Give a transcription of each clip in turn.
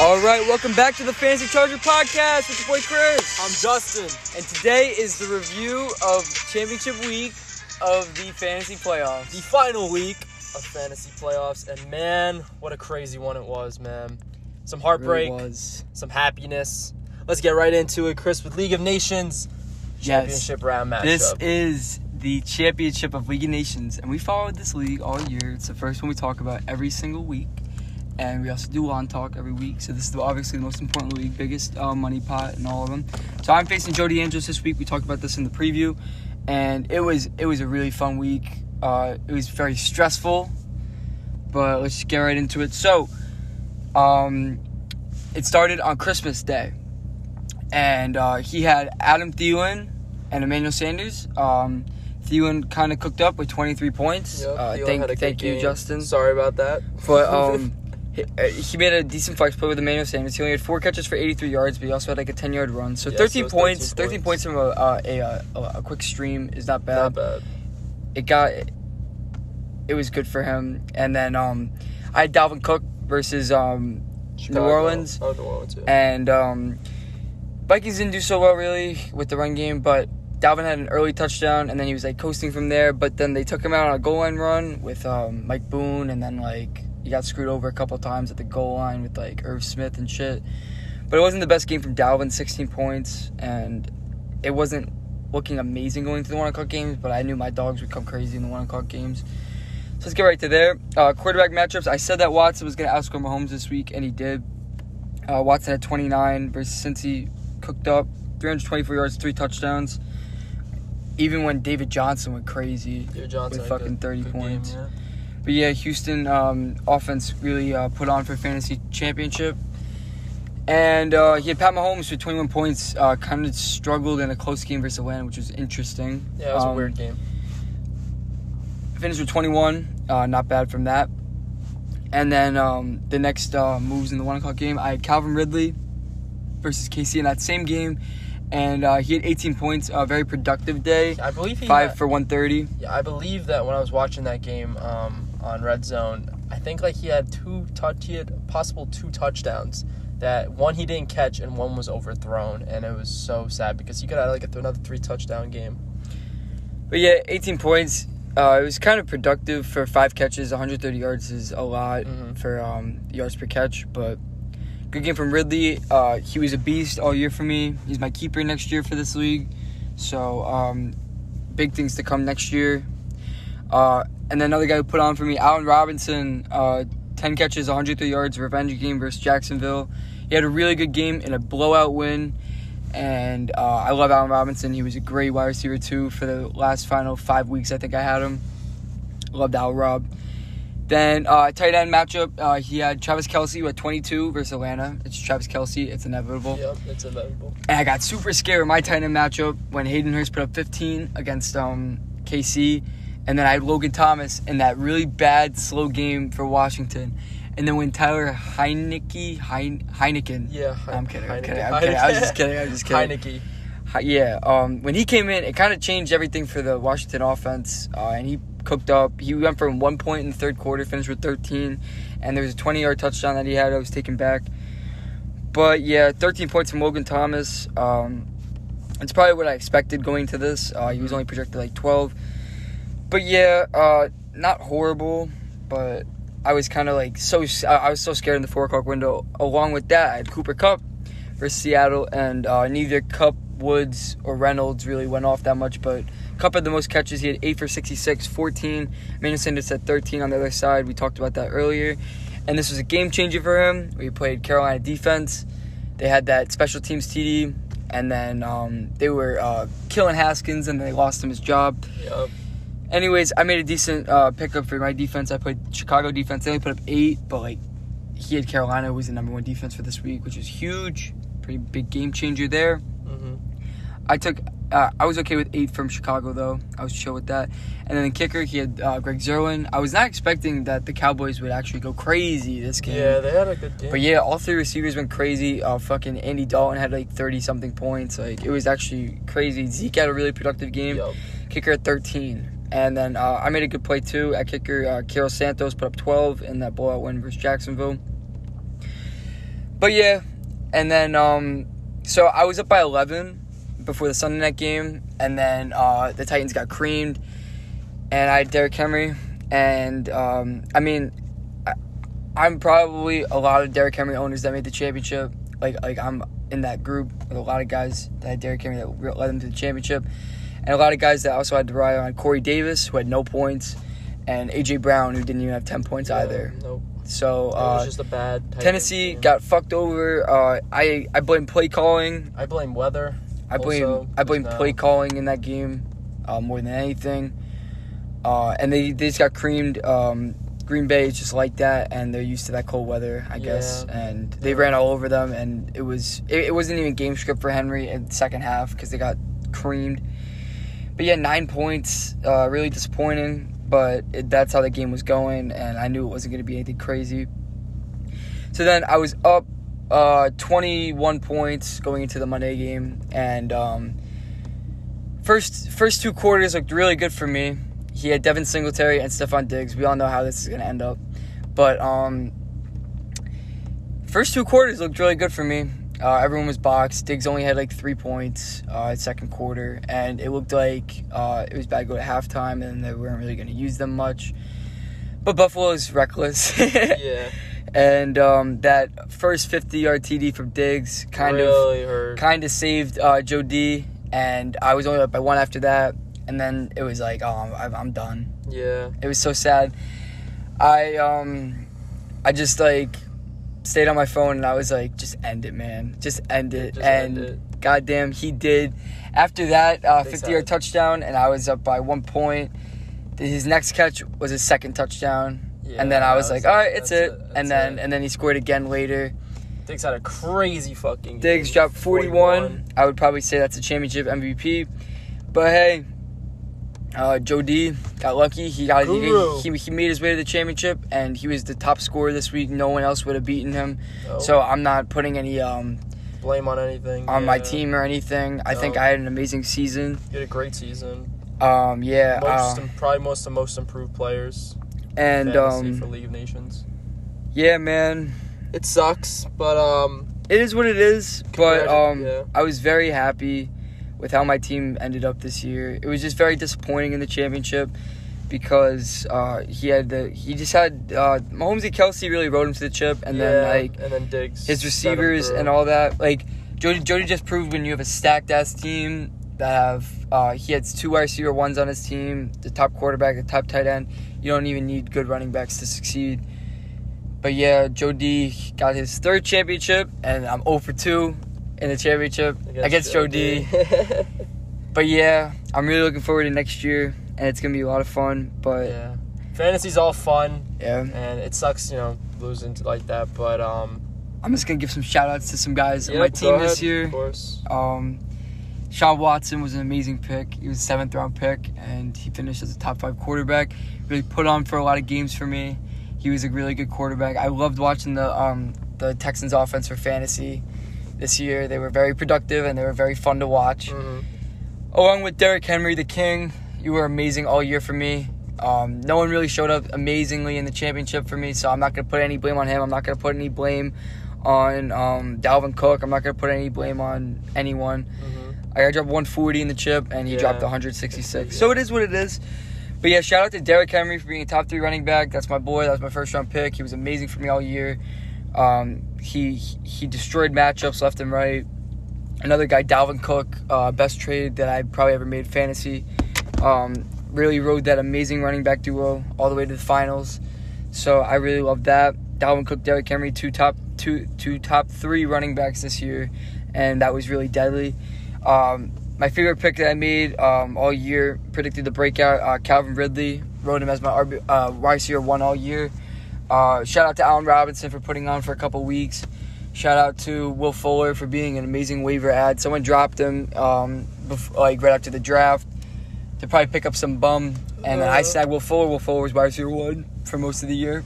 All right, welcome back to the Fantasy Charger podcast with your boy Chris. I'm Justin. And today is the review of championship week of the fantasy playoffs. The final week of fantasy playoffs, and man, what a crazy one it was, man. Some heartbreak, Really was. some happiness. Let's get right into it, Chris, with League of Nations Yes. championship round matchup. This is the championship of League of Nations, and we followed this league all year. It's the first one we talk about every single week, and we also do on talk every week. So this is obviously the most important league, biggest uh, money pot in all of them. So I'm facing Jody Andrews this week. We talked about this in the preview, and it was it was a really fun week. Uh, it was very stressful, but let's just get right into it. So, um, it started on Christmas Day, and uh, he had Adam Thielen and Emmanuel Sanders. Um, Thielen kind of cooked up with 23 points. Yep, uh, thank thank you, game. Justin. Sorry about that. But um, he, uh, he made a decent flex play with Emmanuel Sanders. He only had four catches for 83 yards, but he also had like a 10 yard run. So Yeah, 13 so points. 13 13 points from a uh, a, uh, a a quick stream is not bad. Not bad. It got it was good for him. And then um, I had Dalvin Cook versus um, New Orleans. Oh, New Orleans, yeah. And um, Vikings didn't do so well really with the run game, but Dalvin had an early touchdown, and then he was like coasting from there. But then they took him out on a goal line run with um, Mike Boone, and then like he got screwed over a couple times at the goal line with like Irv Smith and shit. But it wasn't the best game from Dalvin, 16 points, and it wasn't looking amazing going to the one o'clock games. But I knew my dogs would come crazy in the one o'clock games. So let's get right to there. Uh, quarterback matchups. I said that Watson was going to outscore Mahomes this week, and he did. Uh, Watson had 29 versus Cincy, cooked up 324 yards, three touchdowns. Even when David Johnson went crazy. David Johnson with fucking good- 30 good game, points. yeah. But yeah, Houston um, offense really uh, put on for fantasy championship. And uh, he had Pat Mahomes with 21 points. Uh, kind of struggled in a close game versus Atlanta, which was interesting. Yeah, it was a Um, weird game. Finished with 21. Uh, not bad from that. And then um, the next uh, moves in the one o'clock game, I had Calvin Ridley versus KC in that same game, and uh, he had 18 points. A very productive day. I believe he Five had- for 130. Yeah, I believe that when I was watching that game um, on Red Zone, I think like he had two touch, he had possible two touchdowns. That one he didn't catch and one was overthrown, and it was so sad because he could have like a, another three touchdown game. But yeah, 18 points. Uh, it was kind of productive for five catches. 130 yards is a lot Mhm. for um, yards per catch, but good game from Ridley. Uh, he was a beast all year for me. He's my keeper next year for this league. So um, big things to come next year. Uh, and then another guy who put on for me, Allen Robinson, uh, 10 catches, 103 yards, revenge game versus Jacksonville. He had a really good game in a blowout win. And uh, I love Allen Robinson. He was a great wide receiver, too, for the last final five weeks I think I had him. Loved Al Rob. Then uh, tight end matchup, uh, he had Travis Kelce with 22 versus Atlanta. It's Travis Kelce. It's inevitable. Yep, it's inevitable. And I got super scared in my tight end matchup when Hayden Hurst put up 15 against um, KC. And then I had Logan Thomas in that really bad, slow game for Washington. And then when Tyler Heinicke, Hein, Heineken, Yeah, I'm kidding, I'm kidding, I'm kidding. I was just kidding, I was just kidding. Heinicke. Yeah, um, when he came in, it kind of changed everything for the Washington offense, uh, and he cooked up. He went from one point in the third quarter, finished with 13, and there was a 20 yard touchdown that he had. I was taken back, but yeah, 13 points from Logan Thomas. Um, it's probably what I expected going to this. Uh, he was only projected like 12, but yeah, uh, not horrible, but I was kind of like so. I was so scared in the four o'clock window. Along with that, I had Cooper Kupp versus Seattle, and uh, neither Kupp, Woods, or Reynolds really went off that much. But Kupp had the most catches. He had 8 for 66, 14. Manuel Sanders had 13 on the other side. We talked about that earlier. And this was a game changer for him. We played Carolina defense. They had that special teams TD, and then um, they were uh, killing Haskins, and they lost him his job. Yep. Anyways, I made a decent uh, pickup for my defense. I played Chicago defense. They only put up eight, but like he had Carolina was the number one defense for this week, which is huge. Pretty big game changer there. hmm I took. Uh, I was okay with eight from Chicago though. I was chill with that. And then the kicker, he had uh, Greg Zuerlein. I was not expecting that the Cowboys would actually go crazy this game. Yeah, they had a good game. But yeah, all three receivers went crazy. Uh, fucking Andy Dalton had like thirty something points. Like it was actually crazy. Zeke had a really productive game. Yup. Kicker at thirteen. And then uh, I made a good play too at kicker. Uh, Santos put up 12 in that blowout win versus Jacksonville. but yeah, and then um, so I was up by eleven before the Sunday night game, and then uh, the Titans got creamed, and I had Derrick Henry, and um, I mean, I, I'm probably a lot of Derrick Henry owners that made the championship. Like like I'm in that group with a lot of guys that had Derrick Henry that led them to the championship, and a lot of guys that also had to rely on Corey Davis who had no points, and AJ Brown who didn't even have ten points Yeah, either. Nope. So it uh, was just a bad. Titans Tennessee game. got fucked over. Uh, I I blame play calling. I blame weather. I blame Also, I blame play calling in that game uh, more than anything. Uh, and they, they just got creamed. Um, Green Bay is just like that, and they're used to that cold weather, I guess. And they Yeah. ran all over them, and it was it, it wasn't even game script for Henry in the second half because they got creamed. But yeah, nine points, uh, really disappointing. But it, that's how the game was going, and I knew it wasn't going to be anything crazy. So then I was up uh, 21 points going into the Monday game, and um, first first two quarters looked really good for me. He had Devin Singletary and Stefon Diggs. We all know how this is going to end up, but um, first two quarters looked really good for me. Uh, everyone was boxed. Diggs only had like three points uh, second quarter, and it looked like uh, it was bad to go to halftime, and they weren't really going to use them much. But Buffalo is reckless. yeah. and um, that first 50 yard TD from Diggs kind of really hurt. kind of saved uh, Joe D. And I was only up by one after that, and then it was like, oh, I'm, I'm done. yeah. It was so sad. I um, I just like stayed on my phone and I was like, just end it, man, just end it. Just and end it. goddamn, he did. After that, uh, 50 yard touchdown, and I was up by one point. His next catch was his second touchdown. Yeah, and then I was, was like, all right, it's it. it. And then it. and then he scored again later. Diggs had a crazy fucking. Diggs game. dropped 41. I would probably say that's a championship MVP. But hey, uh, Joe D got lucky. He got he, he, he made his way to the championship, and he was the top scorer this week. No one else would have beaten him. No. So I'm not putting any um blame on anything. on my team or anything. I think I had an amazing season. You had a great season. Um, yeah, Most, uh, probably most of the most improved players. and fantasy for um, League of Nations. yeah, man, It sucks, but um, it is what it is. But um, yeah. I was very happy with how my team ended up this year. It was just very disappointing in the championship because uh, he had the he just had uh, Mahomes and Kelce really rode him to the chip, and yeah, then like and then Diggs his receivers and all that. Like Jody, Jody just proved when you have a stacked ass team that have uh, he had two wide receiver ones on his team, the top quarterback, the top tight end. You don't even need good running backs to succeed. But yeah, Joe D got his third championship, and I'm 0 for 2 in the championship against, Joe D. But yeah, I'm really looking forward to next year, and it's gonna be a lot of fun. But yeah, fantasy's all fun, Yeah, and it sucks, you know, losing to like that. But um, I'm just gonna give some shout outs to some guys on yeah, my go team this ahead, year. of course. Um, Sean Watson was an amazing pick. He was a seventh round pick, and he finished as a top five quarterback. Really put on for a lot of games for me. He was a really good quarterback. I loved watching the um, the Texans offense for fantasy this year. They were very productive and they were very fun to watch. Mhm. Along with Derrick Henry, the King, you were amazing all year for me. Um, no one really showed up amazingly in the championship for me, so I'm not going to put any blame on him. I'm not going to put any blame on um, Dalvin Cook. I'm not going to put any blame on anyone. Mhm. I dropped 140 in the chip, and he Yeah. dropped 166. Yeah. So it is what it is. But yeah, shout out to Derrick Henry for being a top three running back. That's my boy. That was my first round pick. He was amazing for me all year. Um, he he destroyed matchups left and right. Another guy, Dalvin Cook, uh, best trade that I probably ever made fantasy. Um, really rode that amazing running back duo all the way to the finals. So I really love that. Dalvin Cook, Derrick Henry, two top two two top three running backs this year, and that was really deadly. Um, my favorite pick that I made um, all year predicted the breakout. Uh, Calvin Ridley rode him as my RB, uh, one all year. Uh, shout out to Allen Robinson for putting on for a couple weeks. Shout out to Will Fuller for being an amazing waiver ad. Someone dropped him um, bef- like right after the draft to probably pick up some bum, and then I Uh. snagged Will Fuller. Will Fuller was wide receiver one for most of the year.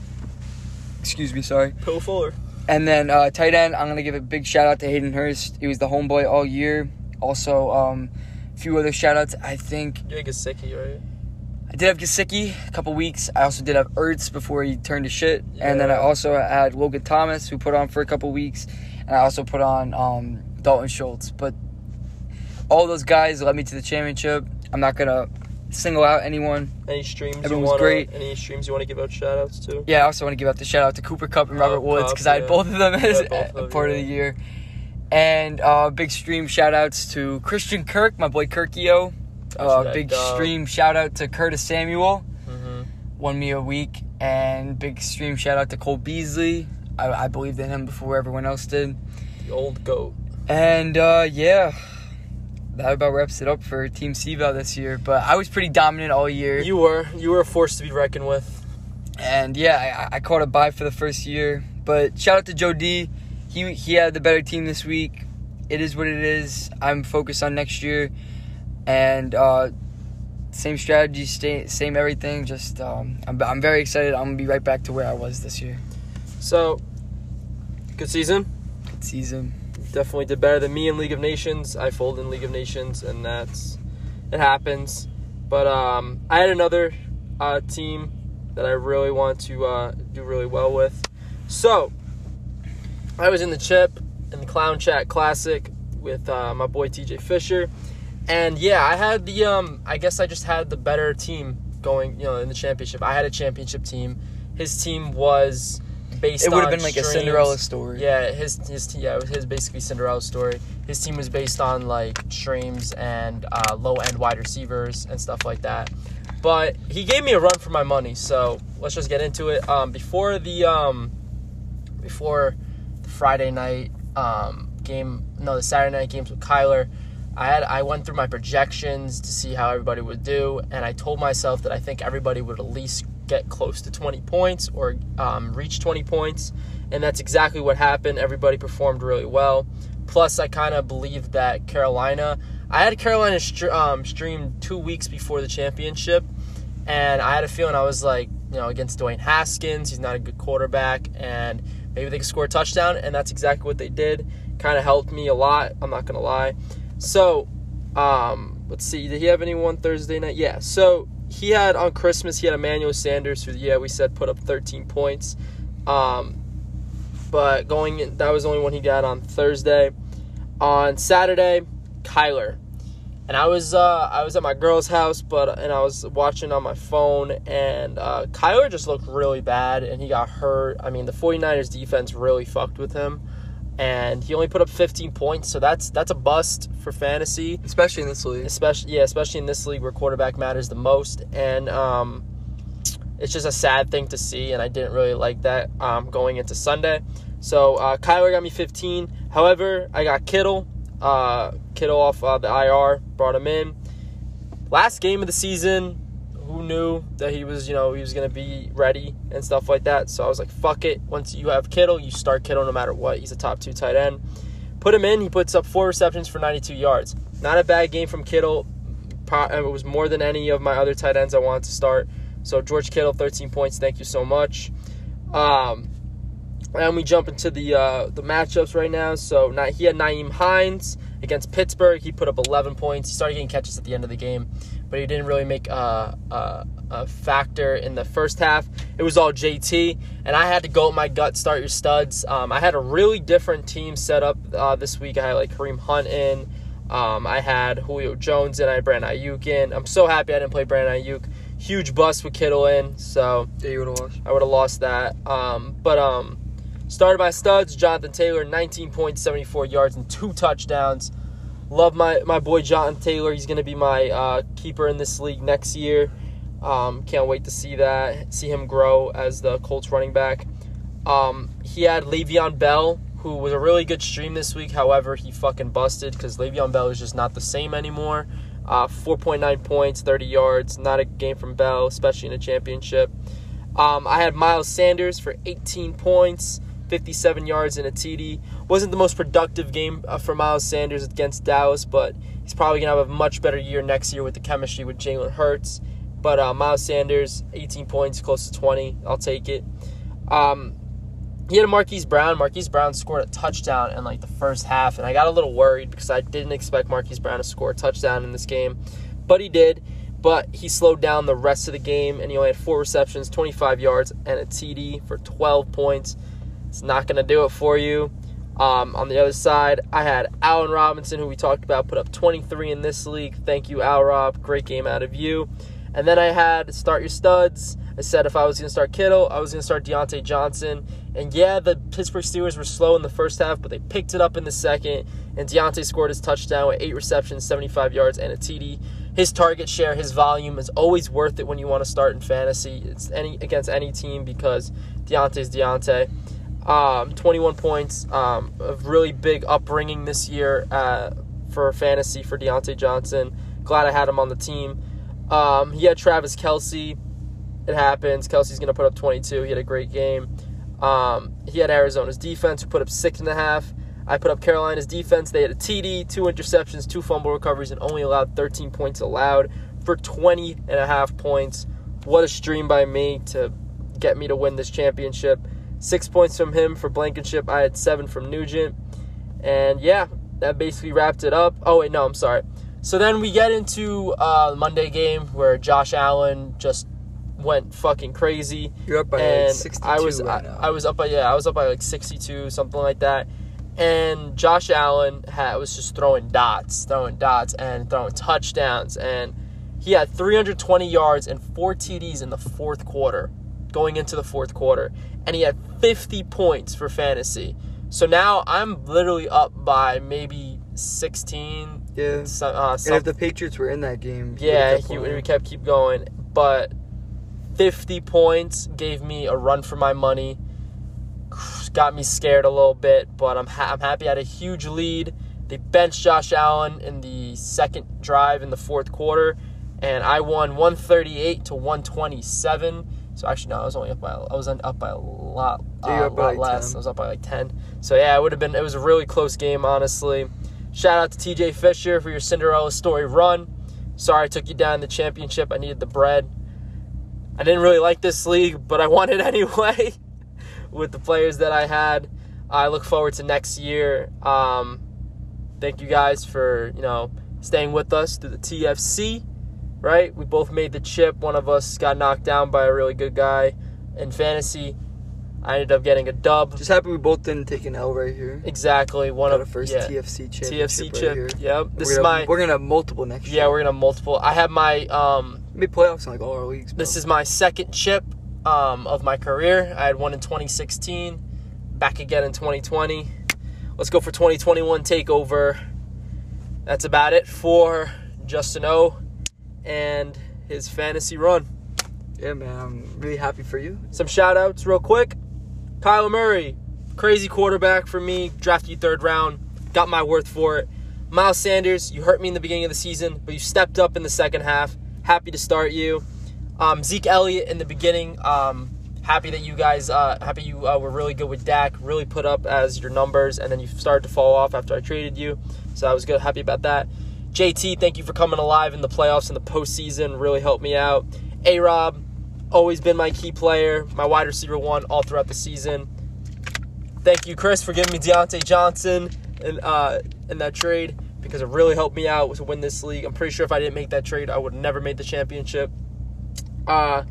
Excuse me, sorry. Phil Fuller. And then uh, tight end, I'm gonna give a big shout out to Hayden Hurst. He was the homeboy all year. Also, um, a few other shout outs. I think You're Gesicki, right? I did have Gesicki a couple weeks. I also did have Ertz before he turned to shit, and then I also had Logan Thomas who put on for a couple weeks, and I also put on um, Dalton Schultz. But all those guys led me to the championship. I'm not gonna single out anyone. Any streams Everyone you want? great. Any streams you want to give out shout outs to? Yeah, I also want to give out the shout out to Cooper Kupp and Oh, Robert Woods Kupp, because I had both of them as Yeah, of them, part of the year. And uh, big stream shout outs to Christian Kirk, my boy Kirkio. Uh, big dub. stream shout out to Curtis Samuel, Mm-hmm. won me a week. And big stream shout out to Cole Beasley. I, I believed in him before everyone else did. The old goat. And uh, yeah, that about wraps it up for Team CVAL this year. But I was pretty dominant all year. You were you were a force to be reckoned with. And yeah, I, I caught a bye for the first year. But shout out to Joe D. He he had the better team this week. It is what it is. I'm focused on next year, and uh, same strategy, stay, same everything. Just um, I'm I'm very excited. I'm gonna be right back to where I was this year. So, good season. Good season. Definitely did better than me in League of Nations. I folded in League of Nations, and that's it happens. But um, I had another uh, team that I really want to uh, do really well with. So, I was in the chip in the Clown Chat Classic with uh, my boy TJ Fisher, and yeah, I had the um, I guess I just had the better team going, you know, in the championship. I had a championship team. His team was based. It would have been like a. Cinderella story. Yeah, his his yeah, it was his basically Cinderella story. His team was based on like streams and uh, low end wide receivers and stuff like that. But he gave me a run for my money, so let's just get into it. Um, before the um, before the Friday night um, game, no, the Saturday night games with Kyler, I had I went through my projections to see how everybody would do, and I told myself that I think everybody would at least get close to 20 points or um, reach 20 points, and that's exactly what happened. Everybody performed really well. Plus, I kind of believed that Carolina. I had Carolina str- um, streamed two weeks before the championship, and I had a feeling I was like, you know, against Dwayne Haskins, he's not a good quarterback, and maybe they could score a touchdown, and that's exactly what they did. Kind of helped me a lot. I'm not gonna lie. So, um, let's see. Did he have anyone Thursday night? Yeah. So he had on Christmas. He had Emmanuel Sanders, who yeah we said put up 13 points. Um, but going in, that was the only one he got on Thursday. On Saturday, Kyler. And I was uh, I was at my girl's house, but and I was watching on my phone, and uh, Kyler just looked really bad, and he got hurt. I mean, the 49ers defense really fucked with him, and he only put up 15 points, so that's that's a bust for fantasy especially in this league. especially yeah, especially in this league where quarterback matters the most, and um, it's just a sad thing to see, and I didn't really like that um, going into Sunday. So uh, Kyler got me 15. However, I got Kittle, uh, Kittle off uh, the IR, brought him in. Last game of the season, who knew that he was, you know, he was gonna be ready and stuff like that. So I was like, fuck it. Once you have Kittle, you start Kittle no matter what. He's a top two tight end. Put him in. He puts up four receptions for 92 yards. Not a bad game from Kittle. It was more than any of my other tight ends I wanted to start. So George Kittle, 13 points. Thank you so much. Um, and we jump into the uh, the matchups right now. So he had Nyheim Hines against Pittsburgh. He put up 11 points. He started getting catches at the end of the game, but he didn't really make uh, uh, a factor in the first half. It was all JT, and I had to go with my gut. Start your studs. Um, I had a really different team set up uh, this week. I had like Kareem Hunt in. Um, I had Julio Jones in. I had Brandon Aiyuk in. I'm so happy I didn't play Brandon Aiyuk. Huge bust with Kittle in. So Yeah, you would have lost. I would have lost that. Um, but um, started my studs. Jonathan Taylor, 19 points, 74 yards, and two touchdowns. Love my, my boy Jonathan Taylor. He's going to be my uh, keeper in this league next year. Um, can't wait to see that, see him grow as the Colts running back. Um, he had Le'Veon Bell, who was a really good stream this week. However, he fucking busted because Le'Veon Bell is just not the same anymore. Uh, 4.9 points, 30 yards. Not a game from Bell, especially in a championship. Um, I had Miles Sanders for 18 points, 57 yards, and a TD. Wasn't the most productive game uh, for Miles Sanders against Dallas, but he's probably going to have a much better year next year with the chemistry with Jalen Hurts. But uh, Miles Sanders, 18 points, close to 20. I'll take it. Um, he had a Marquise Brown. Marquise Brown scored a touchdown in like the first half, and I got a little worried because I didn't expect Marquise Brown to score a touchdown in this game, but he did. but he slowed down the rest of the game and he only had four receptions, 25 yards, and a TD for 12 points. It's not going to do it for you. Um, on the other side, I had Allen Robinson, who we talked about, put up 23 in this league. Thank you, Al Rob. Great game out of you. And then I had start your studs. I said if I was going to start Kittle, I was going to start Diontae Johnson. And yeah, the Pittsburgh Steelers were slow in the first half, but they picked it up in the second. And Diontae scored his touchdown with eight receptions, 75 yards, and a TD. His target share, his volume is always worth it when you want to start in fantasy. It's any against any team because Diontae's Diontae. Um, 21 points, um, a really big upbringing this year uh, for fantasy for Diontae Johnson. Glad I had him on the team. Um, he had Travis Kelce. It happens. Kelce's going to put up 22. He had a great game. Um, he had Arizona's defense, who put up six and a half. I put up Carolina's defense. They had a TD, two interceptions, two fumble recoveries, and only allowed 13 points allowed for 20 and a half points. What a stream by me to get me to win this championship. Six points from him for Blankenship. I had seven from Nugent. And yeah, that basically wrapped it up. Oh, wait, no, I'm sorry. So then we get into uh, Monday game where Josh Allen just went fucking crazy. You're up by and like 62 I was right I, now. I was up by yeah I was up by like 62 something like that. And Josh Allen had, was just throwing dots, throwing dots, and throwing touchdowns, and he had 320 yards and four TDs in the fourth quarter, going into the fourth quarter, and he had 50 points for fantasy. So now I'm literally up by maybe 16. yeah. So, uh, And if the Patriots were in that game, yeah, he, we kept keep going, but 50 points gave me a run for my money. Got me scared a little bit, but I'm ha- I'm happy I had a huge lead. They benched Josh Allen in the second drive in the fourth quarter, and I won 138 to 127. So actually, no, I was only up by I was up by a lot, Yeah, uh, lot like less. 10. I was up by like 10. So yeah, it would have been. It was a really close game, honestly. Shout out to TJ Fisher for your Cinderella story run. Sorry I took you down in the championship. I needed the bread. I didn't really like this league, but I won it anyway with the players that I had. I look forward to next year. Um, thank you guys for you know staying with us through the TFC. Right, we both made the chip. One of us got knocked down by a really good guy in fantasy. I ended up getting a dub. Just happy we both didn't take an L right here. Exactly one Got of the first yeah, TFC championship TFC right chip. here. Yep, this we're is gonna, my We're gonna have multiple next year. yeah. We're gonna have multiple. I have my um made playoffs in like all our leagues. Bro. This is my second chip um, of my career. I had one in 2016, back again in 2020. Let's go for 2021 takeover. That's about it for Justin O and his fantasy run. yeah, man. I'm really happy for you. Some shout outs real quick. Kyler Murray, crazy quarterback for me. Drafted you third round. Got my worth for it. Miles Sanders, you hurt me in the beginning of the season, but you stepped up in the second half. Happy to start you. Um, Zeke Elliott in the beginning. Um, happy that you guys, uh, happy you uh, were really good with Dak. Really put up as your numbers, and then you started to fall off after I traded you. So I was good, happy about that. JT, thank you for coming alive in the playoffs and the postseason. Really helped me out. A Rob, always been my key player, my wide receiver one all throughout the season. Thank you, Chris, for giving me Diontae Johnson in, uh, in that trade because it really helped me out to win this league. I'm pretty sure if I didn't make that trade, I would never made the championship. Uh,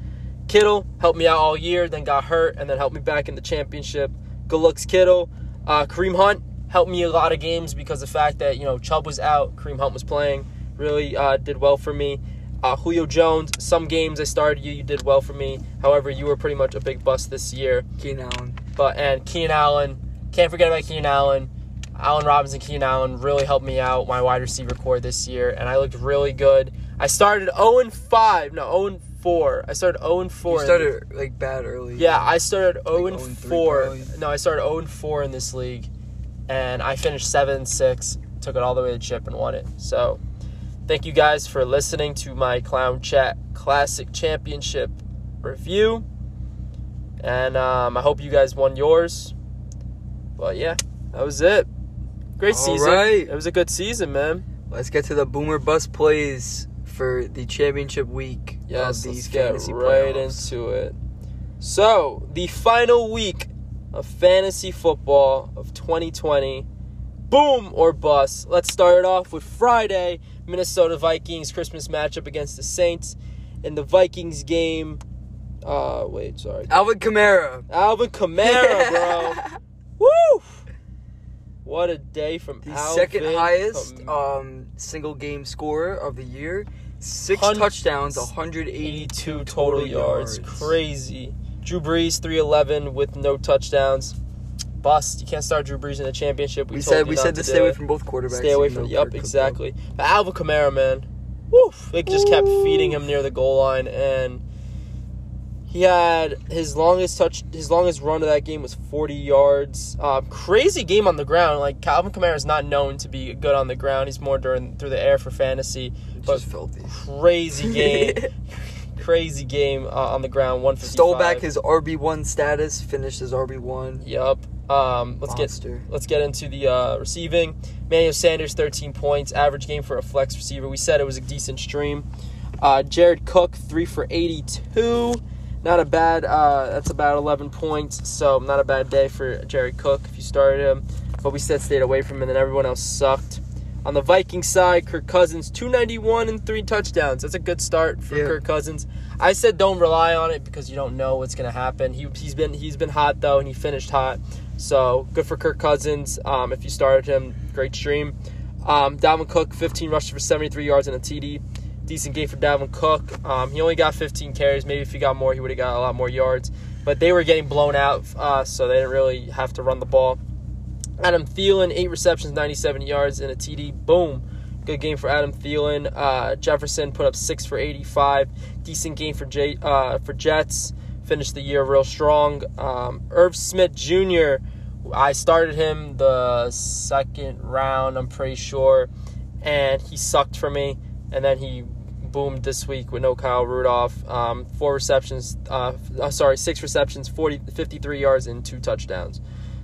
Kittle helped me out all year, then got hurt, and then helped me back in the championship. Good looks, Kittle. Uh, Kareem Hunt helped me a lot of games because the fact that you know Chubb was out, Kareem Hunt was playing, really uh, did well for me. Uh, Julio Jones, some games I started you, you did well for me. However, you were pretty much a big bust this year. Keenan Allen. But and Keenan Allen, can't forget about Keenan Allen. Allen Robinson, Keenan Allen really helped me out my wide receiver core this year, and I looked really good. I started 0 and 5, no 0 and 4. I started 0 and 4. You started like bad early. yeah, I started 0 Like and 0 and 3 4. No, I started 0 and 4 in this league, and I finished seven six, Took it all the way to chip and won it. So, thank you guys for listening to my Clown Chat Classic Championship review, and um, I hope you guys won yours. But yeah, that was it. Great All season. right. It was a good season, man. Let's get to the boomer bust plays for the championship week Yes, of the let's get right playoffs. into it. So, the final week of fantasy football of 2020. Boom or bust. Let's start it off with Friday. Minnesota Vikings Christmas matchup against the Saints. In the Vikings game, uh, wait, sorry. Alvin Kamara. Alvin Kamara, bro. Woo! What a day from The Alvin second highest um, single game scorer of the year. Six touchdowns, 182 82 total yards. Crazy. Drew Brees 311 with no touchdowns. Bust. You can't start Drew Brees in the championship. We, told said we said to do stay away from both quarterbacks. Stay away from. Yep, exactly. But Alvin Kamara, man, woof! They just kept feeding him near the goal line, and he had his longest touch. His longest run of that game was 40 yards. Uh, crazy game on the ground. Like Calvin Kamara is not known to be good on the ground. He's more during through the air for fantasy. But Just filthy. crazy game. crazy game uh, on the ground. 155. Stole back his RB one status. Finished his RB one. Yep. Um, let's get let's get into the uh, receiving. Manuel Sanders, 13 points, average game for a flex receiver. We said it was a decent stream. Uh, Jared Cook, three for 82. Not a bad. Uh, that's about 11 points. So not a bad day for Jared Cook if you started him. But we said stayed away from him, and then everyone else sucked. On the Viking side, Kirk Cousins, 291 and three touchdowns. That's a good start for Yeah. Kirk Cousins. I said don't rely on it because you don't know what's gonna happen. He, he's been he's been hot though, and he finished hot. So good for Kirk Cousins. Um, if you started him, great stream. Um, Dalvin Cook, 15 rushes for 73 yards and a TD. Decent game for Dalvin Cook. Um, he only got 15 carries. Maybe if he got more, he would have got a lot more yards. But they were getting blown out, uh, so they didn't really have to run the ball. Adam Thielen, eight receptions, 97 yards, and a TD. Boom. Good game for Adam Thielen. Uh, Jefferson put up six for 85. Decent game for J, uh, for Jets. Finished the year real strong. Um, Irv Smith Jr. I started him the second round, I'm pretty sure, and he sucked for me. And then he boomed this week with no Kyle Rudolph. Um, four receptions, uh, uh, sorry, six receptions, 40, 53 yards, and two touchdowns.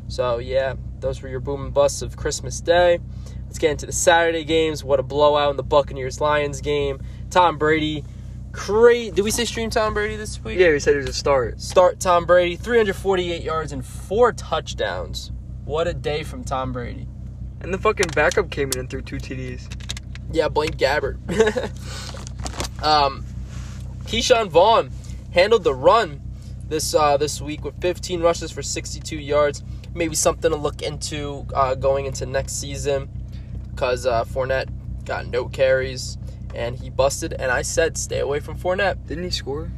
So yeah, those were your boom and busts of Christmas Day. Let's get into the Saturday games. What a blowout in the Buccaneers Lions game. Tom Brady, crazy. Did we say stream Tom Brady this week? Yeah, we said it was a start. Start Tom Brady, 348 yards and four touchdowns. What a day from Tom Brady. And the fucking backup came in and threw two TDs. Yeah, Blaine Gabbert. um, Ke'Shawn Vaughn handled the run this uh, this week with 15 rushes for 62 yards. Maybe something to look into uh, going into next season because uh, Fournette got no carries and he busted. And I said stay away from Fournette. Didn't he score?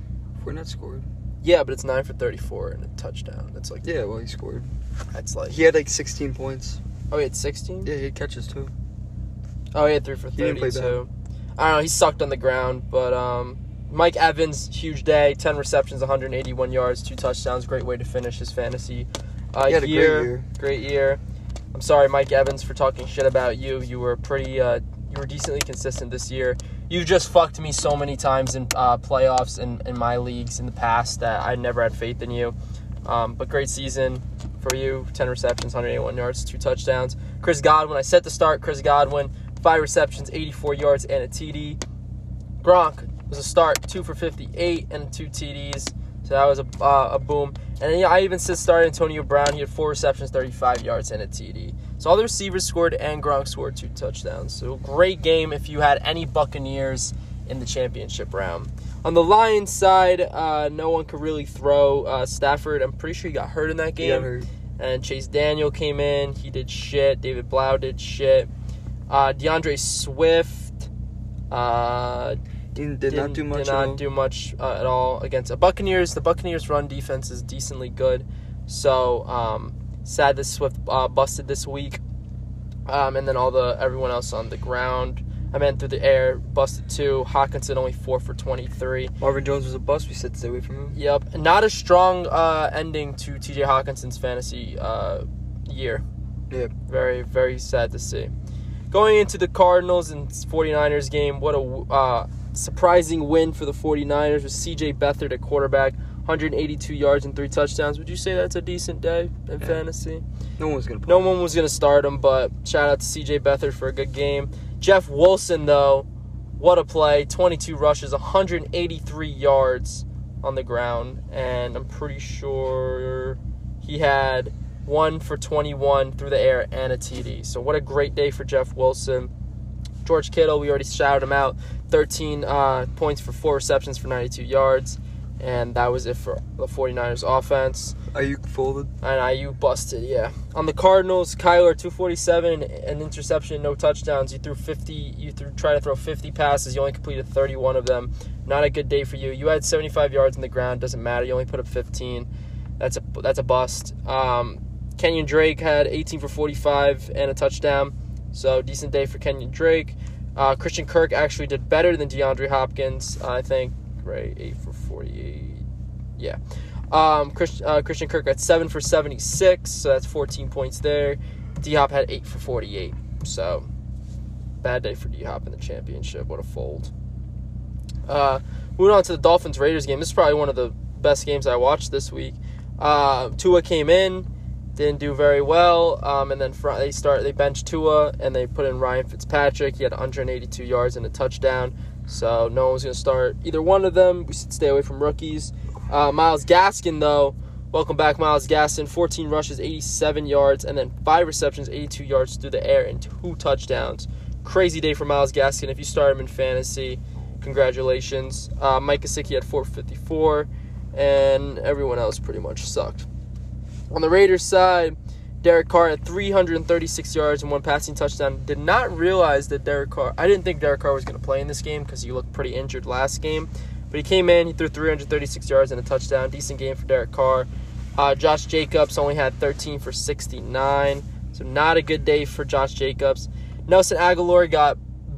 Fournette scored. Yeah, but it's nine for 34 and a touchdown. That's like Yeah, well, he scored. that's like He had like 16 points. oh, he had 16. Yeah, he had catches too. Oh, he had three for He didn't play thirty-two. I don't know. He sucked on the ground, but um, Mike Evans, huge day, ten receptions, 181 yards, two touchdowns. Great way to finish his fantasy uh, a great year. year. Great year. I'm sorry, Mike Evans, for talking shit about you. You were pretty. Uh, you were decently consistent this year. You've just fucked me so many times in uh, playoffs and in my leagues in the past that I never had faith in you. Um, but great season for you. 10 receptions, 181 yards, two touchdowns. Chris Godwin, I set to start. Chris Godwin, five receptions, 84 yards, and a TD. Gronk was a start, two for 58 and two TDs. So that was a, uh, a boom. And then, yeah, I even said start Antonio Brown. He had four receptions, 35 yards, and a TD. So all the receivers scored, and Gronk scored two touchdowns. So great game if you had any Buccaneers in the championship round. On the Lions side, uh, no one could really throw. Uh, Stafford, I'm pretty sure he got hurt in that game. And Chase Daniel came in. He did shit. David Blough did shit. Uh, D'Andre Swift uh, Did, not do much. Did at not all. do much uh, at all against the Buccaneers. The Buccaneers' run defense is decently good. So um, sad that Swift uh, busted this week. Um, and then all the everyone else on the ground. I meant through the air busted two. Hockenson only four for twenty three. Marvin Jones was a bust. We said stay away from him. Yep, not a strong uh, ending to T.J. Hockenson's fantasy uh, year. Yeah. Very, very sad to see. Going into the Cardinals and 49ers game, what a uh, surprising win for the 49ers with C.J. Beathard at quarterback, 182 yards and three touchdowns. Would you say that's a decent day in Yeah. fantasy? No one was gonna. Play. No one was going to start him, but shout out to C.J. Beathard for a good game. Jeff Wilson, though, what a play. 22 rushes, 183 yards on the ground, and I'm pretty sure he had one for 21 through the air and a TD. So what a great day for Jeff Wilson. George Kittle, we already shouted him out. 13 uh, points for four receptions for 92 yards. And that was it for the 49ers offense. Aiyuk folded. And Aiyuk busted, yeah. On the Cardinals, Kyler 247, an interception, no touchdowns. You threw 50. You threw try to throw 50 passes. You only completed 31 of them. Not a good day for you. You had 75 yards on the ground. Doesn't matter. You only put up 15. That's a that's a bust. Um, Kenyon Drake had 18 for 45 and a touchdown. So decent day for Kenyon Drake. Uh, Christian Kirk actually did better than DeAndre Hopkins. I think right, eight for 48. Yeah. Um, Chris, uh, Christian Kirk had 7 for 76, so that's 14 points there. D Hop had 8 for 48. So, bad day for D Hop in the championship. What a fold. Uh, moving on to the Dolphins Raiders game. This is probably one of the best games I watched this week. Uh, Tua came in, didn't do very well, um, and then they start they bench Tua and they put in Ryan Fitzpatrick. He had 182 yards and a touchdown. So no one's to start either one of them. We should stay away from rookies. Uh, Myles Gaskin, though, welcome back, Myles Gaskin. 14 rushes, 87 yards, and then five receptions, 82 yards through the air, and two touchdowns. Crazy day for Myles Gaskin. If you start him in fantasy, congratulations. Uh, Mike Gesicki had 454, and everyone else pretty much sucked. On the Raiders side, Derek Carr had 336 yards and one passing touchdown. Did not realize that Derek Carr. I didn't think Derek Carr was going to play in this game because he looked pretty injured last game. But he came in, he threw 336 yards and a touchdown. Decent game for Derek Carr. Uh, Josh Jacobs only had 13 for 69, so not a good day for Josh Jacobs. Nelson Agholor got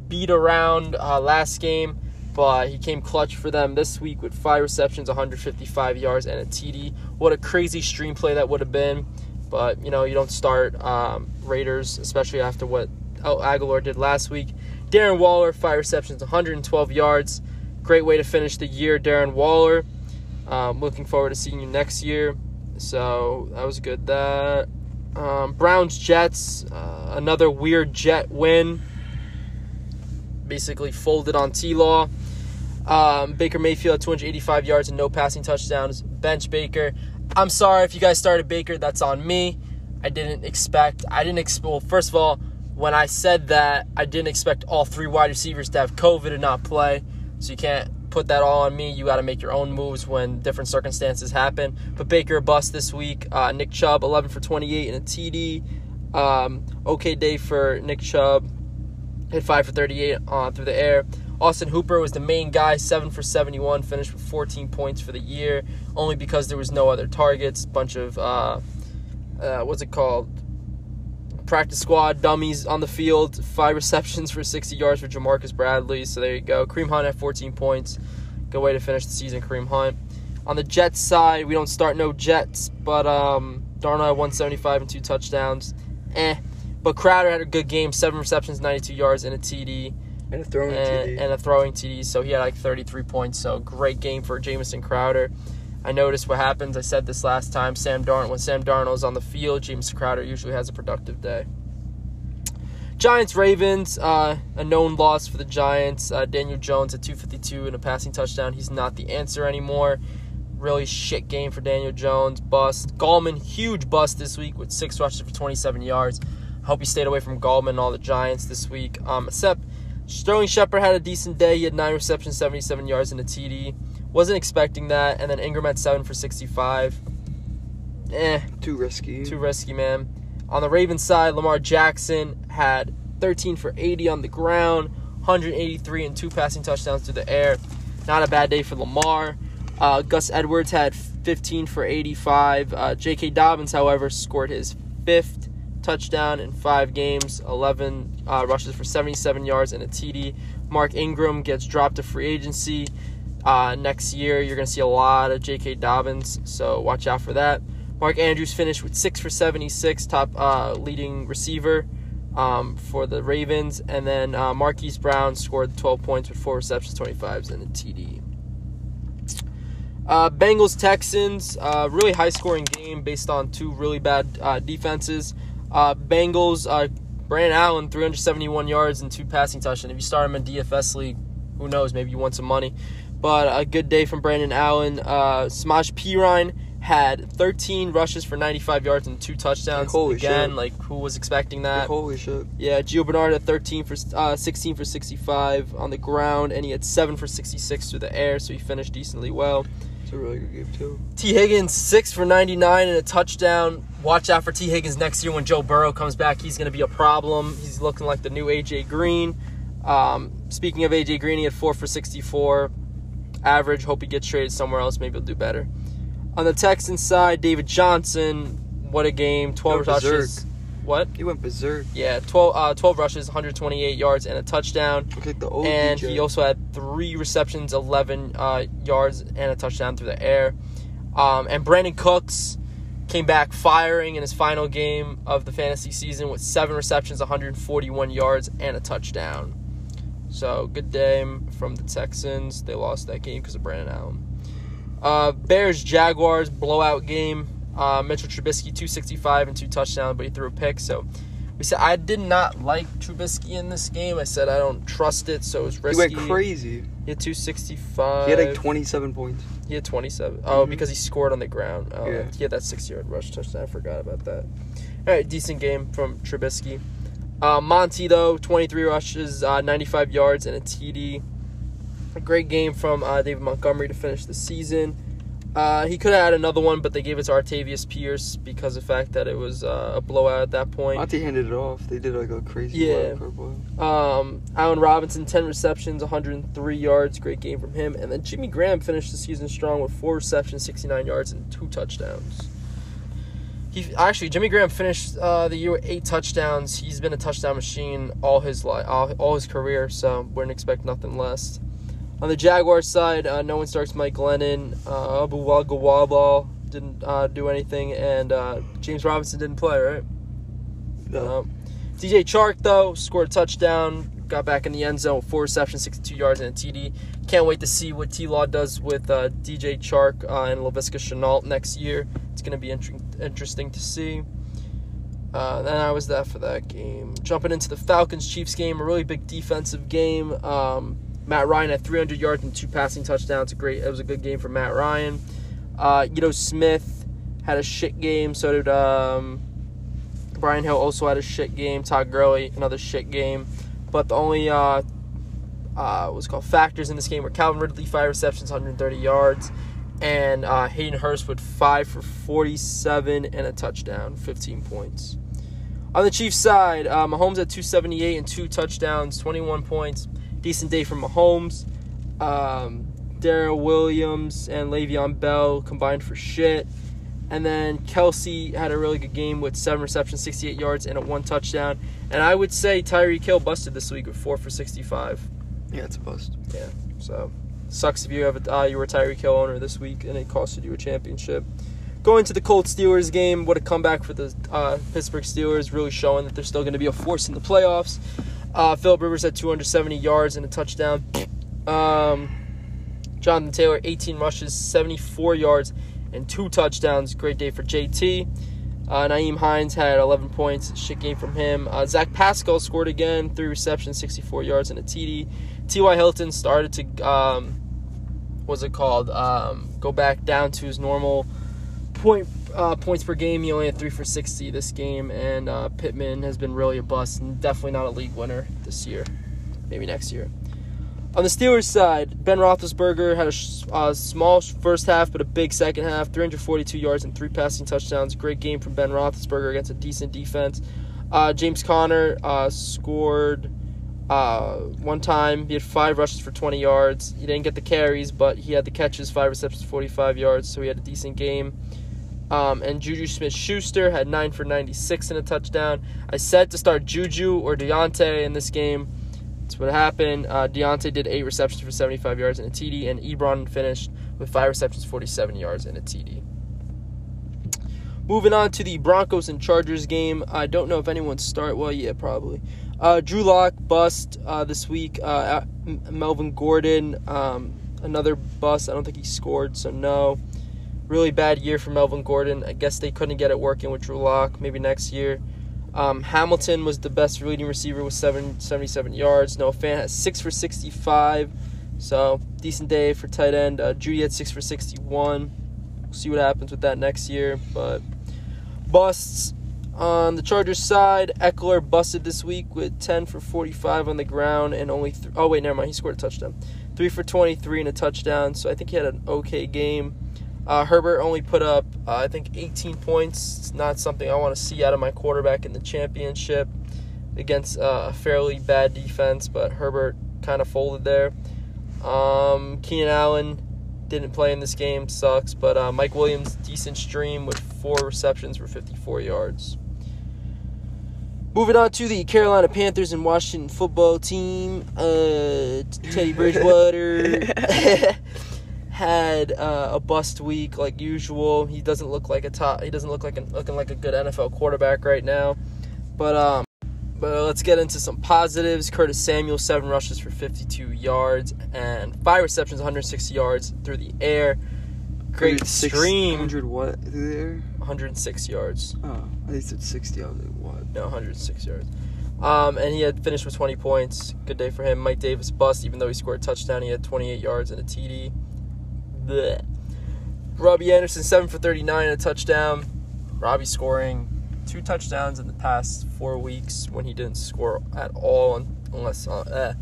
beat around uh, last game, but he came clutch for them this week with five receptions, 155 yards, and a TD. What a crazy stream play that would have been. But, you know, you don't start um, Raiders, especially after what Agholor did last week. Darren Waller, five receptions, 112 yards. Great way to finish the year, Darren Waller. Um, looking forward to seeing you next year. So that was good. That um, Browns Jets, uh, another weird Jet win. Basically folded on T Law. Um, Baker Mayfield 285 yards and no passing touchdowns. Bench Baker. I'm sorry if you guys started Baker. That's on me. I didn't expect. I didn't expect. Well, first of all, when I said that, I didn't expect all three wide receivers to have COVID and not play. So you can't put that all on me. You got to make your own moves when different circumstances happen. But Baker bust this week. Uh, Nick Chubb 11 for 28 and a TD. Um, okay day for Nick Chubb. Hit 5 for 38 uh, through the air. Austin Hooper was the main guy, 7 for 71, finished with 14 points for the year, only because there was no other targets. Bunch of, uh, uh, what's it called? Practice squad dummies on the field. Five receptions for 60 yards for Ja'Marcus Bradley. So there you go. Kareem Hunt at 14 points. Good way to finish the season, Kareem Hunt. On the Jets side, we don't start no Jets, but um, Darnold had 175 and two touchdowns. Eh. But Crowder had a good game, seven receptions, 92 yards, and a TD. And a throwing and, TD. and a throwing TD. So he had like 33 points. So great game for Jamison Crowder. I noticed what happens. I said this last time. Sam Darnold, when Sam Darnold is on the field, James Crowder usually has a productive day. Giants Ravens, uh, a known loss for the Giants. Uh, Daniel Jones at 252 and a passing touchdown. He's not the answer anymore. Really shit game for Daniel Jones. Bust. Gallman, huge bust this week with six rushes for 27 yards. Hope you stayed away from Gallman and all the Giants this week. Um, except Sterling Shepard had a decent day. He had nine receptions, 77 yards, and a TD. Wasn't expecting that. And then Ingram had seven for 65. Eh, Too risky. too risky, man. On the Ravens side, Lamar Jackson had 13 for 80 on the ground, 183 and two passing touchdowns through the air. Not a bad day for Lamar. Uh, Gus Edwards had 15 for 85. Uh, J.K. Dobbins, however, scored his fifth touchdown in five games, 11 uh, rushes for 77 yards and a TD. Mark Ingram gets dropped to free agency. Uh, next year, you're going to see a lot of J.K. Dobbins, so watch out for that. Mark Andrews finished with 6 for 76, top uh, leading receiver um, for the Ravens. And then uh, Marquise Brown scored 12 points with 4 receptions, 25s, and a TD. Uh, Bengals Texans, uh, really high scoring game based on two really bad uh, defenses. Uh, Bengals, uh, Brandon Allen, 371 yards and two passing touchdowns. If you start him in DFS league, who knows? Maybe you want some money. But a good day from Brandon Allen. Uh, Smash Perine had 13 rushes for 95 yards and two touchdowns. Holy Again, shit. like who was expecting that? Holy shit. Yeah, Gio Bernard had 13 for uh, 16 for 65 on the ground, and he had seven for 66 through the air, so he finished decently well. It's a really good game too. Tee Higgins six for 99 and a touchdown. Watch out for Tee Higgins next year when Joe Burrow comes back. He's going to be a problem. He's looking like the new AJ Green. Um, speaking of AJ Green, he had four for 64 average. Hope he gets traded somewhere else. Maybe he'll do better. On the Texans side, David Johnson. What a game! 12 Go berserk. What? He went berserk. Yeah, 12, uh, 12 rushes, 128 yards, and a touchdown. Like the old and DJ. he also had three receptions, 11 uh, yards, and a touchdown through the air. Um, and Brandin Cooks came back firing in his final game of the fantasy season with seven receptions, 141 yards, and a touchdown. So good day from the Texans. They lost that game because of Brandon Allen. Uh, Bears Jaguars blowout game. Uh, Mitchell Trubisky 265 and two touchdowns, but he threw a pick. So we said I did not like Trubisky in this game. I said I don't trust it, so it was he went crazy. He had 265. He had like 27 points. He had 27. Oh, Mhm. because he scored on the ground. Oh, Yeah. He had that 60 yard rush touchdown. I forgot about that. All right, decent game from Trubisky. Uh, Monty, though, 23 rushes, uh, 95 yards, and a TD. A great game from uh, David Montgomery to finish the season. Uh, he could have had another one, but they gave it to Artavis Pierce because of the fact that it was uh, a blowout at that point. Monty handed it off. They did like a crazy Yeah. wild card play. Um, Allen Robinson, 10 receptions, 103 yards. Great game from him. And then Jimmy Graham finished the season strong with four receptions, 69 yards, and two touchdowns. He actually Jimmy Graham finished uh, the year with eight touchdowns. He's been a touchdown machine all his life, all, all his career. So wouldn't expect nothing less. On the Jaguars side, uh, no one starts Mike Glennon. Uh, Abu Wagawaba didn't uh, do anything, and uh, James Robinson didn't play. Right? No. Um, DJ Chark though scored a touchdown, got back in the end zone with four receptions, 62 yards, and a TD. Can't wait to see what T Law does with uh, DJ Chark uh, and Laviska Shenault next year. It's going to be inter- interesting to see. Uh, then I was that for that game. Jumping into the Falcons Chiefs game, a really big defensive game. Um, Matt Ryan had 300 yards and two passing touchdowns. A great, it was a good game for Matt Ryan. Uh, know, Smith had a shit game. So did um, Brian Hill. Also had a shit game. Todd Gurley another shit game. But the only uh, uh, what's called factors in this game were Calvin Ridley five receptions, 130 yards, and uh, Hayden Hurst with five for 47 and a touchdown, 15 points. On the Chiefs side, uh, Mahomes at 278 and two touchdowns, 21 points. Decent day from Mahomes. Um, Darrel Williams and Le'Veon Bell combined for shit. And then Kelce had a really good game with seven receptions, 68 yards, and a one touchdown. And I would say Tyreek Hill busted this week with four for 65. Yeah, it's a bust. Yeah, so sucks if you have a, uh, you were a Tyreek Hill owner this week and it costed you a championship. Going to the Colts Steelers game, what a comeback for the uh, Pittsburgh Steelers, really showing that they're still going to be a force in the playoffs. Uh, Philip Rivers had 270 yards and a touchdown. Um, Jonathan Taylor, 18 rushes, 74 yards, and two touchdowns. Great day for JT. Uh, Nyheim Hines had 11 points. Shit game from him. Uh, Zach Pascal scored again, three receptions, 64 yards, and a TD. T.Y. Hilton started to, um, what's it called? Um, go back down to his normal point uh, points per game. He only had three for 60 this game, and uh, Pittman has been really a bust and definitely not a league winner this year. Maybe next year. On the Steelers side, Ben Roethlisberger had a sh- uh, small first half, but a big second half. 342 yards and three passing touchdowns. Great game from Ben Roethlisberger against a decent defense. Uh, James Conner uh, scored uh, one time. He had five rushes for 20 yards. He didn't get the carries, but he had the catches, five receptions, 45 yards, so he had a decent game. Um, and Juju Smith Schuster had 9 for 96 and a touchdown. I said to start Juju or Diontae in this game. That's what happened. Uh, Diontae did 8 receptions for 75 yards and a TD, and Ebron finished with 5 receptions, 47 yards, and a TD. Moving on to the Broncos and Chargers game. I don't know if anyone start. Well, yeah, probably. Uh, Drew Lock bust uh, this week. Uh, Melvin Gordon, um, another bust. I don't think he scored, so no. Really bad year for Melvin Gordon. I guess they couldn't get it working with Drew Lock. Maybe next year. Um, Hamilton was the best leading receiver with seven, 77 yards. Noah Fant has 6 for 65. So, decent day for tight end. Uh, Jeudy had 6 for 61. We'll see what happens with that next year. But busts on the Chargers side, Ekeler busted this week with 10 for 45 on the ground and only. Th- oh wait, never mind. He scored a touchdown. Three for 23 and a touchdown. So I think he had an okay game. Uh, Herbert only put up, uh, I think, 18 points. It's not something I want to see out of my quarterback in the championship against uh, a fairly bad defense, but Herbert kind of folded there. Um, Keenan Allen didn't play in this game, sucks, but uh, Mike Williams, decent stream with four receptions for 54 yards. Moving on to the Carolina Panthers and Washington football team. Uh, Teddy Bridgewater had uh, a bust week like usual. He doesn't look like a top. He doesn't look like a, looking like a good NFL quarterback right now. But um, but let's get into some positives. Curtis Samuel, seven rushes for 52 yards and five receptions, 160 yards through the air. Great stream. 100 what through the air? 106 yards. Oh, I think said 60. I was like, what? No, 106 yards. Um, and he had finished with 20 points. Good day for him. Mike Davis bust, even though he scored a touchdown. He had 28 yards and a TD. Blech. Robbie Anderson, 7 for 39 and a touchdown. Robbie scoring two touchdowns in the past four weeks when he didn't score at all, unless uh, eh,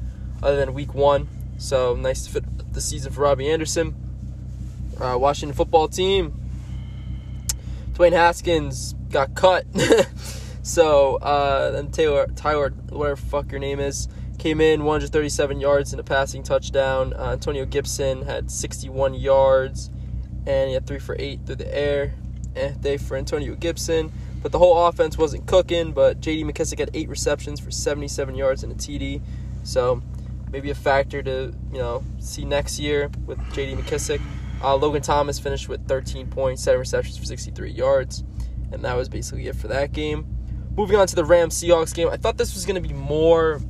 other than week one. So nice to fit the season for Robbie Anderson. Uh, Washington football team. Dwayne Haskins got cut. so uh, then Taylor, Tyler, whatever fuck your name is, came in 137 yards and a passing touchdown. Uh, Antonio Gibson had 61 yards and he had three for eight through the air. Eh, day for Antonio Gibson. But the whole offense wasn't cooking. But J.D. McKissic had eight receptions for 77 yards and a TD. So maybe a factor to you know see next year with J.D. McKissic. Uh, Logan Thomas finished with 13 points, seven receptions for 63 yards, and that was basically it for that game. Moving on to the Rams Seahawks game, I thought this was going to be more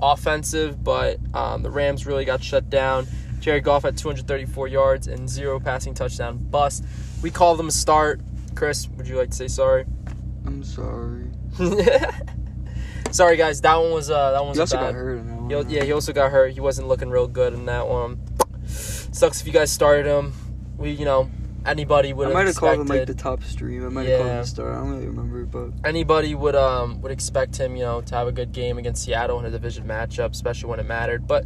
offensive, but um, the Rams really got shut down. Jared Goff had 234 yards and zero passing touchdown bust. We called them a start. Chris, would you like to say sorry? I'm sorry. sorry, guys. That one was uh, that one was bad. got hurt in that one. He yeah, he also got hurt. He wasn't looking real good in that one. Sucks if you guys started him. We, you know, anybody would I have might have called him like the top stream. I might have called him the star. I don't really remember, but anybody would um would expect him, you know, to have a good game against Seattle in a division matchup, especially when it mattered. But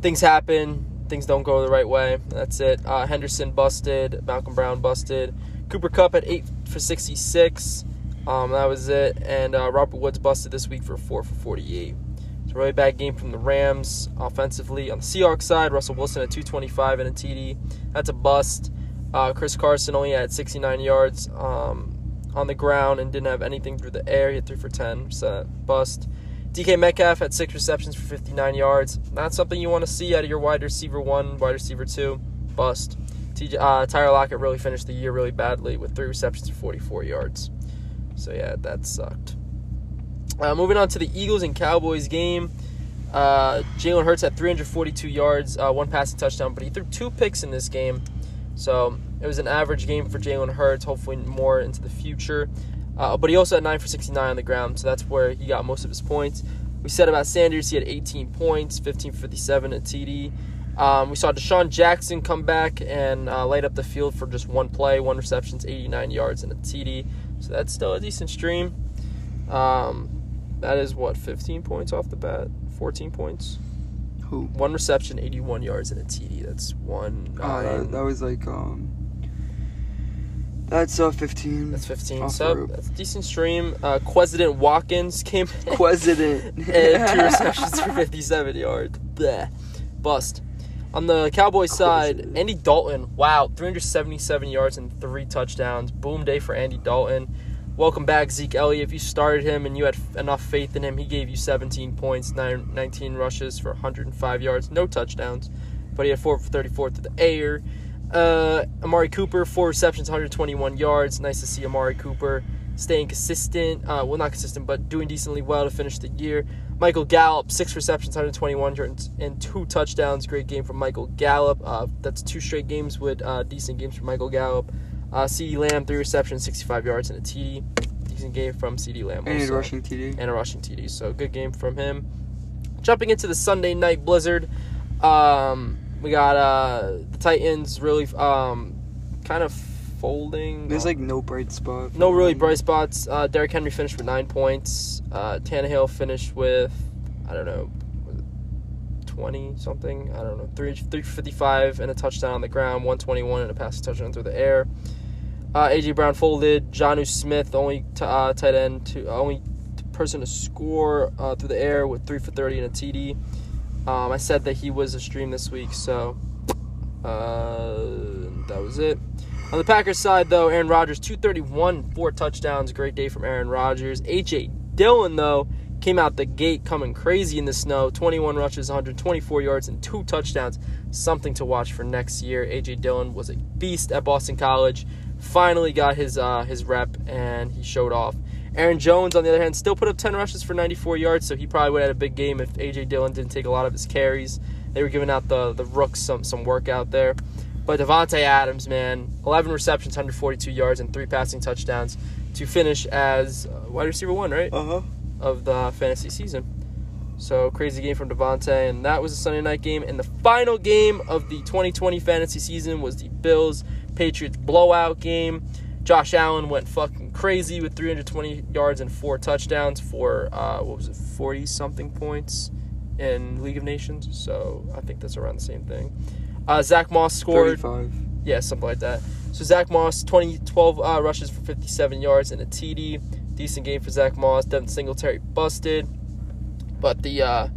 things happen. Things don't go the right way. That's it. Uh, Henderson busted. Malcolm Brown busted. Cooper Kupp at eight for sixty six. Um, that was it. And uh, Robert Woods busted this week for four for forty eight. It's a really bad game from the Rams offensively. On the Seahawks side, Russell Wilson at 225 and a TD. That's a bust. Uh, Chris Carson only had 69 yards um, on the ground and didn't have anything through the air. He had 3 for 10, so bust. DK Metcalf had 6 receptions for 59 yards. Not something you want to see out of your wide receiver 1, wide receiver 2. Bust. TJ, uh, Tyler Lockett really finished the year really badly with 3 receptions for 44 yards. So, yeah, that sucked. Uh, moving on to the Eagles and Cowboys game. Uh, Jalen Hurts had 342 yards, uh, one passing touchdown, but he threw two picks in this game. So it was an average game for Jalen Hurts, hopefully more into the future. Uh, but he also had 9 for 69 on the ground, so that's where he got most of his points. We said about Sanders, he had 18 points, 15 for 57 at TD. Um, we saw DeSean Jackson come back and uh, light up the field for just one play, one receptions, 89 yards, and a TD. So that's still a decent stream. Um, that is what 15 points off the bat, 14 points, who? one reception, 81 yards, and a TD. That's one. Uh, nine. that, that was like um. That's uh 15. That's 15. So that's a decent stream. Uh, Quesident Watkins came in President. and two receptions for 57 yards. Bleh. Bust. On the Cowboys side, Andy Dalton. Wow, 377 yards and three touchdowns. Boom day for Andy Dalton. Welcome back, Zeke Elliott. If you started him and you had enough faith in him, he gave you 17 points, nine, 19 rushes for 105 yards, no touchdowns, but he had 4 for 34 to the air. Uh, Amari Cooper, four receptions, 121 yards. Nice to see Amari Cooper staying consistent. Uh, well, not consistent, but doing decently well to finish the year. Michael Gallup, six receptions, 121 yards, and two touchdowns. Great game from Michael Gallup. Uh, that's two straight games with uh, decent games from Michael Gallup. Uh, CeeDee Lamb, three receptions, 65 yards, and a TD. Decent game from CeeDee Lamb. and also rushing TD. and a rushing TD. So good game from him. Jumping into the Sunday night blizzard, um, we got uh, the Titans really um, kind of folding. There's like no bright spot. no really bright spots. Uh, Derrick Henry finished with nine points. Uh, Tannehill finished with, I don't know, twenty something. I don't know, three three fifty five and a touchdown on the ground, one twenty one and a passing touchdown through the air. Uh, AJ Brown folded. Jonnu Smith, only t- uh, tight end to only person to score uh, through the air with three for thirty and a TD. Um, I said that he was a stream this week, so uh, that was it. On the Packers side, though, Aaron Rodgers, 231, four touchdowns. Great day from Aaron Rodgers. A.J. Dillon, though, came out the gate coming crazy in the snow. 21 rushes, 124 yards, and two touchdowns. Something to watch for next year. A.J. Dillon was a beast at Boston College. Finally got his uh, his rep, and he showed off. Aaron Jones, on the other hand, still put up 10 rushes for 94 yards, so he probably would have had a big game if A.J. Dillon didn't take a lot of his carries. They were giving out the, the rooks some, some work out there. But Davante Adams, man, 11 receptions, 142 yards, and three passing touchdowns to finish as uh, wide receiver one, right? Uh huh. Of the fantasy season. So crazy game from Devontae, and that was a Sunday night game. And the final game of the 2020 fantasy season was the Bills Patriots blowout game. Josh Allen went fucking crazy with 320 yards and four touchdowns for uh, what was it, 40 something points in League of Nations. So I think that's around the same thing. Uh, Zach Moss scored. 35. Yeah, something like that. So Zach Moss, 20, 12 uh, rushes for 57 yards and a TD. Decent game for Zach Moss. Devin Singletary busted. But the uh,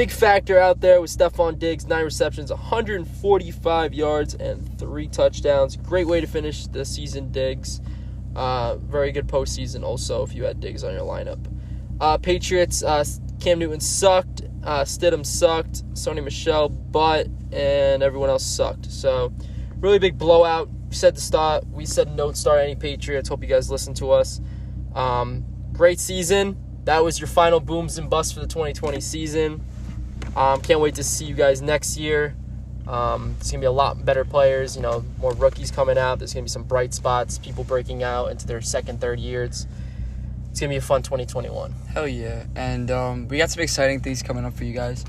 big factor out there with Stefon Diggs, nine receptions, 145 yards, and three touchdowns. Great way to finish the season, Diggs. Uh, very good postseason also if you had Diggs on your lineup. Uh, Patriots, uh, Cam Newton sucked. Uh, Stidham sucked. Sony Michel, butt, and everyone else sucked. So, really big blowout. We said to start. We said don't start any Patriots. Hope you guys listen to us. Um, great season. That was your final booms and busts for the 2020 season. Um, can't wait to see you guys next year. Um, it's gonna be a lot better players. You know, more rookies coming out. There's gonna be some bright spots. People breaking out into their second, third years. It's gonna be a fun 2021. Hell yeah. And um, we got some exciting things coming up for you guys.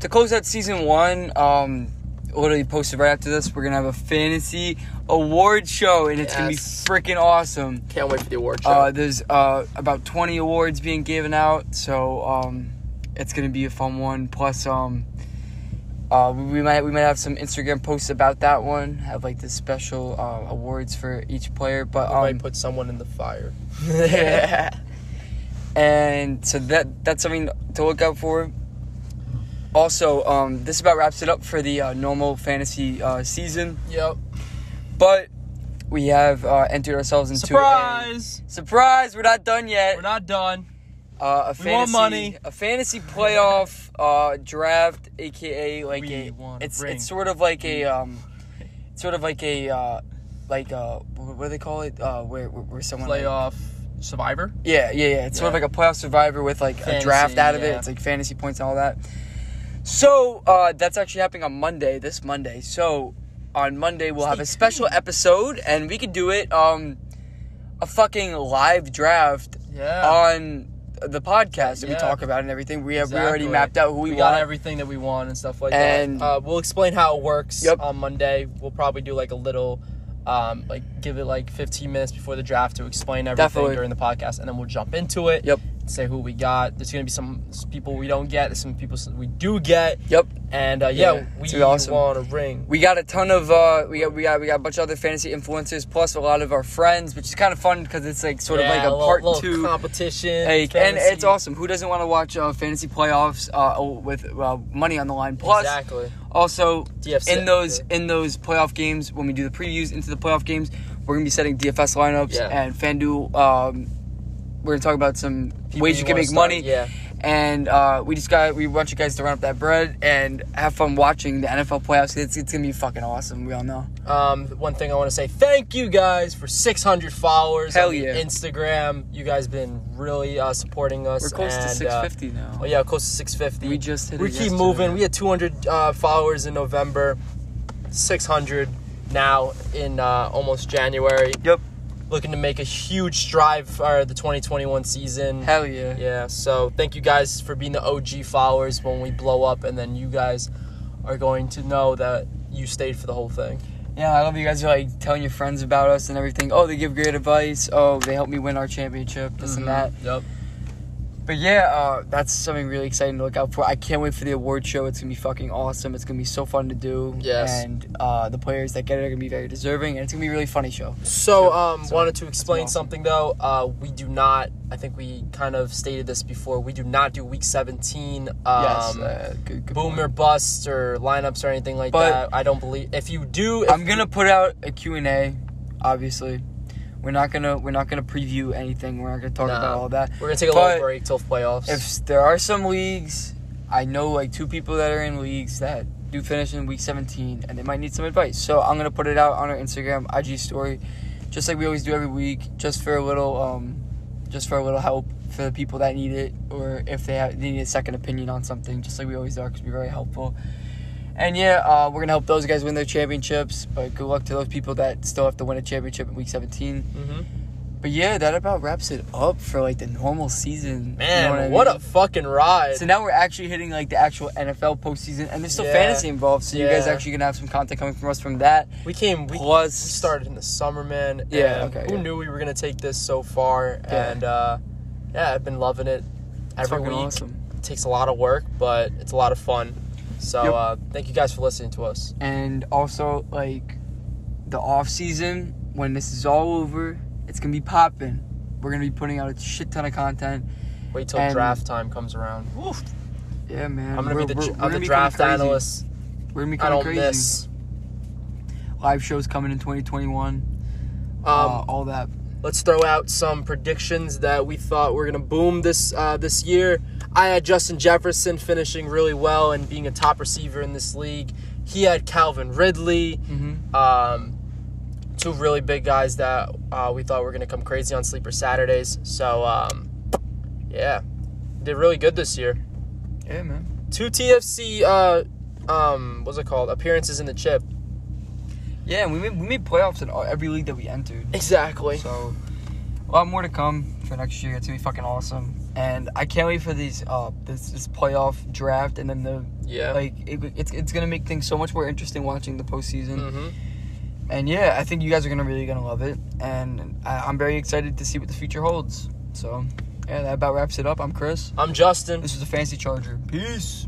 To close out season one, um, literally posted right after this, we're going to have a fantasy award show, and it's going to be freaking awesome. Can't wait for the award show. Uh, there's uh, about 20 awards being given out, so um, it's going to be a fun one. Plus, um, uh, we might we might have some Instagram posts about that one. Have like the special uh, awards for each player, but we um, might put someone in the fire. and so that that's something to look out for. Also, um, this about wraps it up for the uh, normal fantasy uh, season, Yep. but we have uh, entered ourselves into Surprise! a surprise. We're not done yet. We're not done. Uh, a We fantasy, money. a fantasy playoff uh, draft, aka like We a, it's it's sort of like a um, sort of like a uh, like uh, what do they call it? Uh, where where, someone like- Playoff survivor. yeah, yeah, yeah. It's sort of like a playoff survivor with like a draft out of it. It's like fantasy points and all that. So uh, that's actually happening on Monday, this Monday. So on Monday we'll have a special episode, and we could do it um, a fucking live draft Yeah. on the podcast that we talk about and everything. We have we already mapped out who we, we want. got everything that we want and stuff like And- that. Uh, we'll explain how it works Yep. on Monday. We'll probably do like a little, um, like give it like 15 minutes before the draft to explain everything Definitely. during the podcast, and then we'll jump into it. Yep. Say who we got. There's gonna be some people we don't get. There's some people we do get. Yep. And uh, yeah, Yeah, we awesome. want a ring. We got a ton of uh, we got we got we got a bunch of other fantasy influencers plus a lot of our friends, which is kind of fun because it's like sort of like a little- part little two. competition. Like, and it's awesome. Who doesn't want to watch uh, fantasy playoffs uh, with uh, money on the line? Plus, exactly. also DFS in those in those playoff games when we do the previews into the playoff games, we're gonna be setting DFS lineups Yeah. and FanDuel. Um, we're gonna talk about some People ways you can make start- money. Yeah. And uh, we just got we want you guys to run up that bread and have fun watching the NFL playoffs. It's, it's gonna be fucking awesome. We all know. Um, one thing I want to say, thank you guys for 600 followers Hell on yeah. Instagram. You guys been really uh, supporting us. We're close to and, uh, 650 now. oh yeah, close to 650. We just hit we keep yesterday. moving. We had 200 uh, followers in November, 600 now in uh, almost January. Yep. Looking to make a huge strive for the 2021 season. Hell yeah. Yeah, so thank you guys for being the OG followers when we blow up, and then you guys are going to know that you stayed for the whole thing. Yeah, I love you guys are like telling your friends about us and everything. Oh, they give great advice. Oh, they helped me win our championship. This and mm-hmm. that. Yep. But yeah, uh, that's something really exciting to look out for. I can't wait for the award show. It's gonna be fucking awesome. It's gonna be so fun to do. Yes. And uh, the players that get it are gonna be very deserving, and it's gonna be a really funny show. So, um, so wanted to explain awesome. something though. Uh, we do not. I think we kind of stated this before. We do not do week seventeen. Um, yes. Uh, good, good boom point. or bust or lineups or anything like But- that. I don't believe. If you do, if I'm gonna put out a Q and A. Obviously, we're not gonna we're not gonna preview anything. We're not gonna talk Nah. about all that. we're gonna take a but little break till the playoffs. If there are some leagues, I know like two people that are in leagues that do finish in week 17 and they might need some advice. So I'm gonna put it out on our Instagram IG story, just like we always do every week, just for a little um, just for a little help for the people that need it, or if they, have, they need a second opinion on something, just like we always are, because we're very helpful. And yeah, uh, we're gonna help those guys win their championships. But good luck to those people that still have to win a championship in week 17. hmm But yeah, that about wraps it up for like the normal season. You know Man, I what, mean? a fucking ride! So now we're actually hitting like the actual NFL postseason, and there's still Yeah. fantasy involved. So you guys Yeah. actually gonna have some content coming from us from that. we came. We, Plus, we started in the summer, man. Yeah, okay, Who yeah. knew we were gonna take this so far? Yeah. And uh, yeah, I've been loving it. Every week awesome. it takes a lot of work, but it's a lot of fun. So Yep. uh, thank you guys for listening to us. And also like the off season when this is all over, it's gonna be popping. We're gonna be putting out a shit ton of content. Wait till And- draft time comes around. Woof. Yeah, man. I'm gonna We're- be the we're- we're I'm gonna the be draft analyst. We're gonna be I coming don't crazy. miss. Live shows coming in 2021. Um, uh, all that. let's throw out some predictions that we thought were gonna boom this uh, this year. I had Justin Jefferson finishing really well and being a top receiver in this league. He had Calvin Ridley, Mm-hmm. um, two really big guys that uh, we thought were gonna come crazy on Sleeper Saturdays. So um, yeah, did really good this year. Yeah, man. Two TFC, uh, um, what's it called? Appearances in the chip. Yeah, we made we made playoffs in all, every league that we entered. Exactly. So a lot more to come for next year. It's gonna be fucking awesome, and I can't wait for these uh this, this playoff draft and then the Yeah. like it, it's it's gonna make things so much more interesting watching the postseason. mm-hmm. And yeah, I think you guys are gonna really gonna love it, and I, I'm very excited to see what the future holds. So yeah, that about wraps it up. I'm Chris. I'm Justin. This is a Fantasy Charger. Peace.